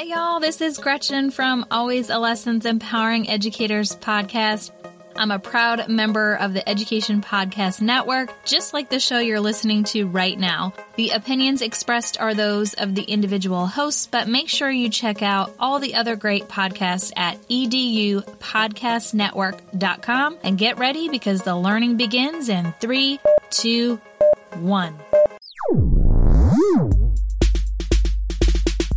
Hey, y'all, this is Gretchen from Always a Lessons Empowering Educators podcast. I'm a proud member of the Education Podcast Network, just like the show you're listening to right now. The opinions expressed are those of the individual hosts, but make sure you check out all the other great podcasts at edupodcastnetwork.com and get ready because the learning begins in three, two, one.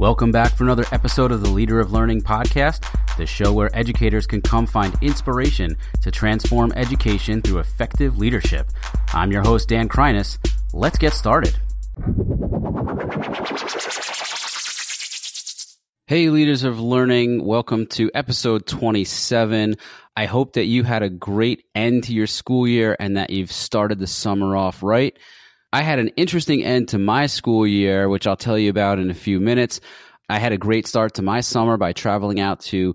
Welcome back for another episode of the Leader of Learning podcast, the show where educators can come find inspiration to transform education through effective leadership. I'm your host, Dan Kreiness. Let's get started. Hey, leaders of learning, welcome to episode 27. I hope that you had a great end to your school year and that you've started the summer off right. I had an interesting end to my school year, which I'll tell you about in a few minutes. I had a great start to my summer by traveling out to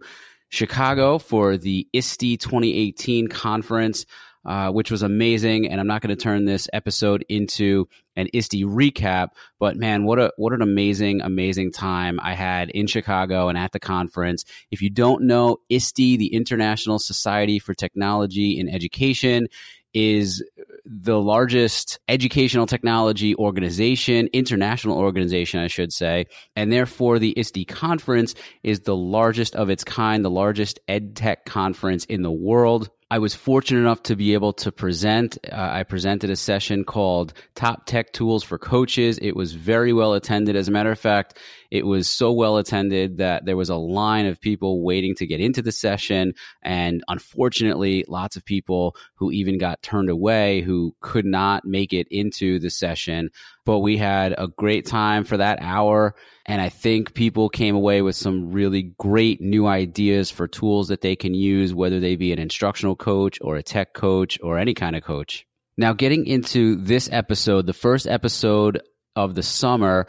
Chicago for the ISTE 2018 conference, uh, which was amazing. And I'm not going to turn this episode into an ISTE recap, but man, what a what an amazing, amazing time I had in Chicago and at the conference. If you don't know ISTE, the International Society for Technology in Education, is the largest educational technology organization, international organization, I should say. And therefore, the ISTE conference is the largest of its kind, the largest ed tech conference in the world. I was fortunate enough to be able to present. Uh, I presented a session called Top Tech Tools for Coaches. It was very well attended. As a matter of fact, it was so well attended that there was a line of people waiting to get into the session. And unfortunately, lots of people who even got turned away who could not make it into the session. But we had a great time for that hour. And I think people came away with some really great new ideas for tools that they can use, whether they be an instructional coach or a tech coach or any kind of coach. Now, getting into this episode, the first episode of the summer,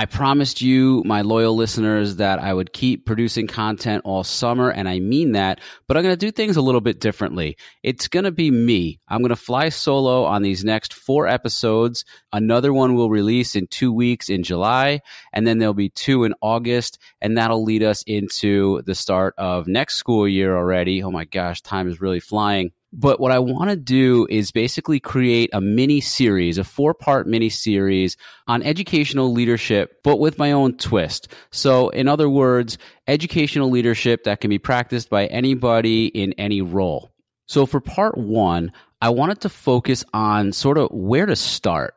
I promised you, my loyal listeners, that I would keep producing content all summer, and I mean that, but I'm going to do things a little bit differently. It's going to be me. I'm going to fly solo on these next four episodes. Another one will release in two weeks in July, and then there'll be two in August, and that'll lead us into the start of next school year already. Oh my gosh, time is really flying. But what I want to do is basically create a mini series, a four part mini series on educational leadership, but with my own twist. So, in other words, educational leadership that can be practiced by anybody in any role. So, for part one, I wanted to focus on sort of where to start.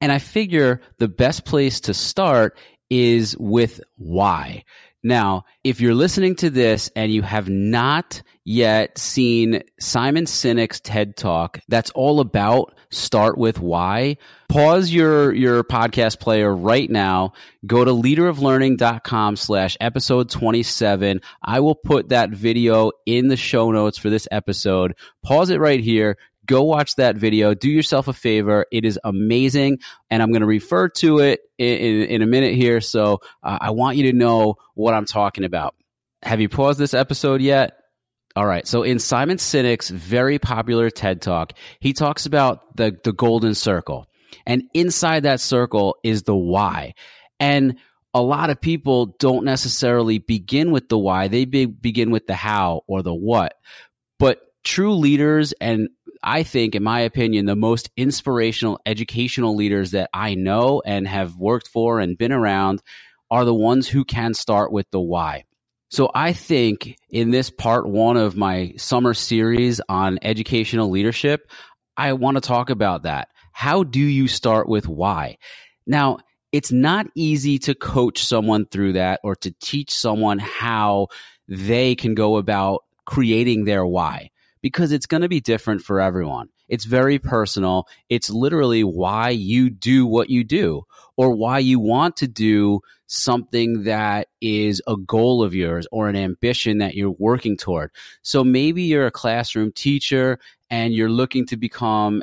And I figure the best place to start is with why. Now, if you're listening to this and you have not yet seen Simon Sinek's TED Talk, that's all about start with why. Pause your, your podcast player right now. Go to leaderoflearning.com slash episode 27. I will put that video in the show notes for this episode. Pause it right here go watch that video. Do yourself a favor. It is amazing. And I'm going to refer to it in, in, in a minute here. So uh, I want you to know what I'm talking about. Have you paused this episode yet? All right. So in Simon Sinek's very popular TED Talk, he talks about the, the golden circle. And inside that circle is the why. And a lot of people don't necessarily begin with the why. They be, begin with the how or the what. But true leaders and I think, in my opinion, the most inspirational educational leaders that I know and have worked for and been around are the ones who can start with the why. So I think in this part one of my summer series on educational leadership, I want to talk about that. How do you start with why? Now, it's not easy to coach someone through that or to teach someone how they can go about creating their why because it's going to be different for everyone. It's very personal. It's literally why you do what you do or why you want to do something that is a goal of yours or an ambition that you're working toward. So maybe you're a classroom teacher and you're looking to become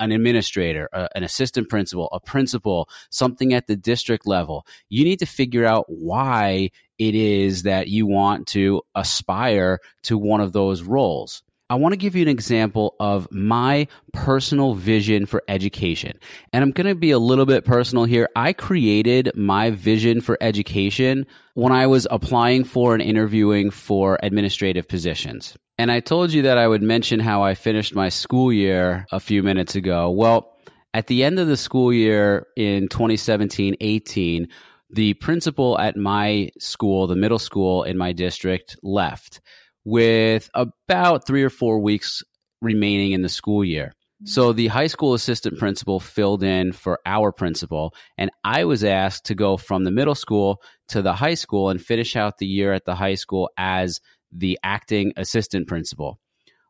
an administrator, an assistant principal, a principal, something at the district level. You need to figure out why it is that you want to aspire to one of those roles. I want to give you an example of my personal vision for education. And I'm going to be a little bit personal here. I created my vision for education when I was applying for and interviewing for administrative positions. And I told you that I would mention how I finished my school year a few minutes ago. Well, at the end of the school year in 2017 18, the principal at my school, the middle school in my district, left with about three or four weeks remaining in the school year. Mm-hmm. So the high school assistant principal filled in for our principal, and I was asked to go from the middle school to the high school and finish out the year at the high school as the acting assistant principal.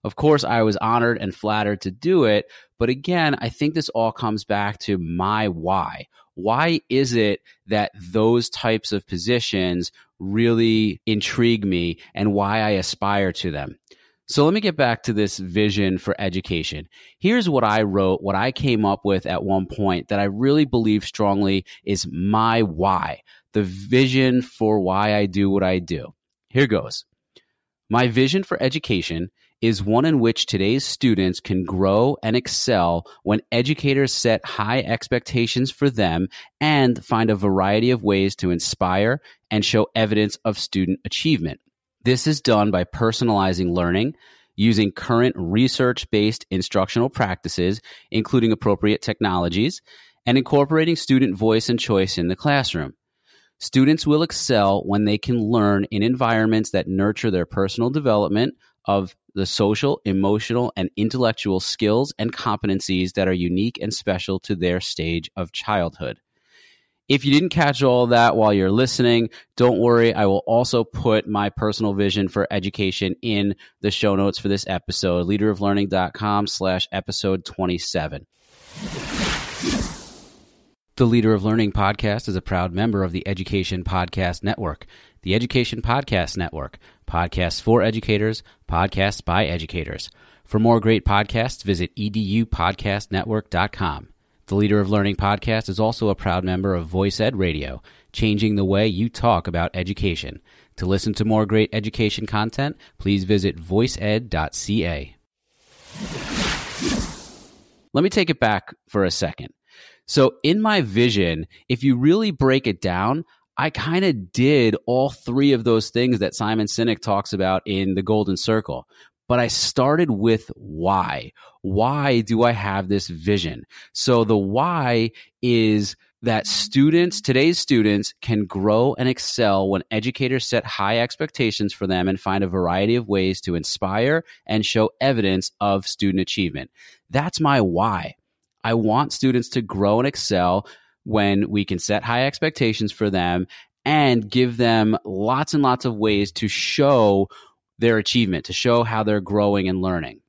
Of course, I was honored and flattered to do it, but again, I think this all comes back to my why. Why is it that those types of positions really intrigue me and why I aspire to them? So let me get back to this vision for education. Here's what I wrote, what I came up with at one point that I really believe strongly is my why, the vision for why I do what I do. Here goes. My vision for education is one in which today's students can grow and excel when educators set high expectations for them and find a variety of ways to inspire and show evidence of student achievement. This is done by personalizing learning, using current research based instructional practices, including appropriate technologies, and incorporating student voice and choice in the classroom. Students will excel when they can learn in environments that nurture their personal development of the social, emotional, and intellectual skills and competencies that are unique and special to their stage of childhood. If you didn't catch all that while you're listening, don't worry. I will also put my personal vision for education in the show notes for this episode, leaderoflearning.com slash episode 27. The Leader of Learning podcast is a proud member of the Education Podcast Network. The Education Podcast Network, podcasts for educators, podcasts by educators. For more great podcasts, visit edupodcastnetwork.com. The Leader of Learning podcast is also a proud member of Voice Ed Radio, changing the way you talk about education. To listen to more great education content, please visit voiceed.ca. Let me take it back for a second. So, in my vision, if you really break it down, I kind of did all three of those things that Simon Sinek talks about in the Golden Circle. But I started with why. Why do I have this vision? So the why is that students, today's students, can grow and excel when educators set high expectations for them and find a variety of ways to inspire and show evidence of student achievement. That's my why. I want students to grow and excel when we can set high expectations for them and give them lots and lots of ways to show their achievement, to show how they're growing and learning.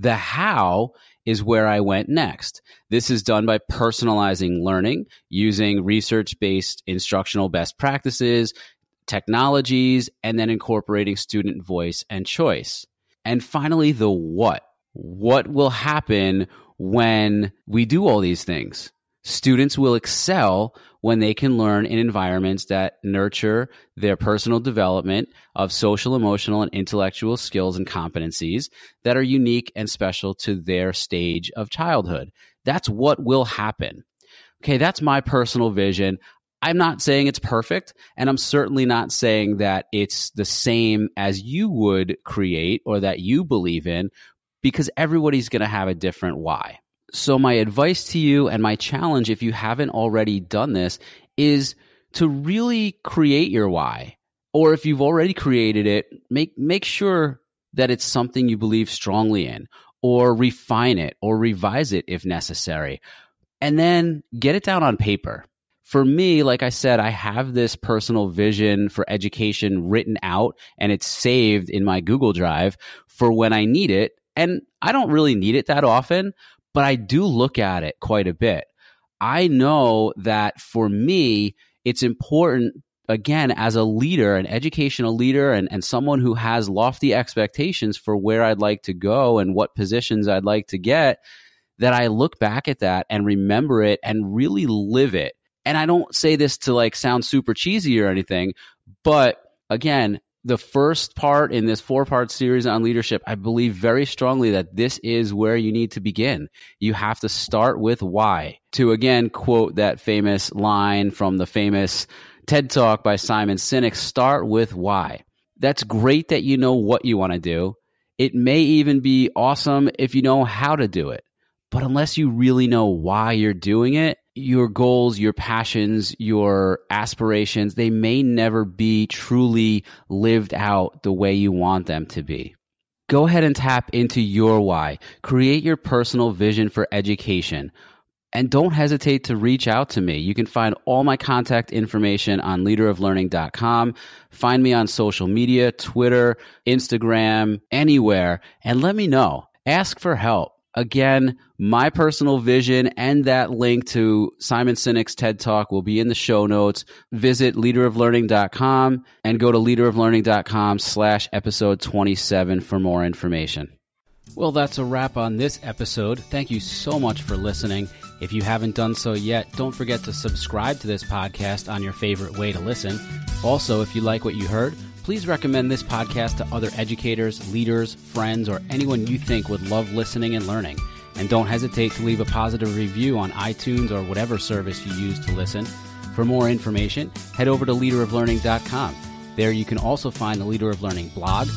The how is where I went next. This is done by personalizing learning using research based instructional best practices, technologies, and then incorporating student voice and choice. And finally, the what. What will happen when we do all these things. Students will excel when they can learn in environments that nurture their personal development of social, emotional, and intellectual skills and competencies that are unique and special to their stage of childhood. That's what will happen. Okay, that's my personal vision. I'm not saying it's perfect, and I'm certainly not saying that it's the same as you would create or that you believe in, because everybody's going to have a different why. So, my advice to you and my challenge, if you haven't already done this, is to really create your why. Or if you've already created it, make, make sure that it's something you believe strongly in, or refine it, or revise it if necessary. And then get it down on paper. For me, like I said, I have this personal vision for education written out and it's saved in my Google Drive for when I need it and I don't really need it that often, but I do look at it quite a bit. I know that for me, it's important again as a leader an educational leader and, and someone who has lofty expectations for where i'd like to go and what positions i'd like to get that i look back at that and remember it and really live it and i don't say this to like sound super cheesy or anything but again the first part in this four part series on leadership, I believe very strongly that this is where you need to begin. You have to start with why. To again quote that famous line from the famous TED Talk by Simon Sinek start with why. That's great that you know what you want to do. It may even be awesome if you know how to do it. But unless you really know why you're doing it, your goals, your passions, your aspirations, they may never be truly lived out the way you want them to be. Go ahead and tap into your why. Create your personal vision for education. And don't hesitate to reach out to me. You can find all my contact information on leaderoflearning.com. Find me on social media, Twitter, Instagram, anywhere, and let me know. Ask for help. Again, my personal vision and that link to Simon Sinek's TED Talk will be in the show notes. Visit leaderoflearning.com and go to leaderoflearning.com slash episode 27 for more information. Well, that's a wrap on this episode. Thank you so much for listening. If you haven't done so yet, don't forget to subscribe to this podcast on your favorite way to listen. Also, if you like what you heard, please recommend this podcast to other educators, leaders, friends, or anyone you think would love listening and learning. And don't hesitate to leave a positive review on iTunes or whatever service you use to listen. For more information, head over to leaderoflearning.com. There you can also find the Leader of Learning blog,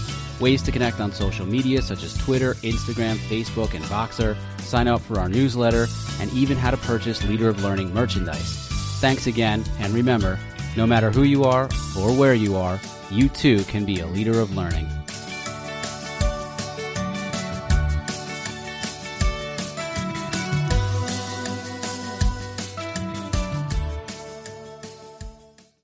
ways to connect on social media such as Twitter, Instagram, Facebook, and Voxer, sign up for our newsletter, and even how to purchase Leader of Learning merchandise. Thanks again, and remember, no matter who you are or where you are, you too can be a leader of learning.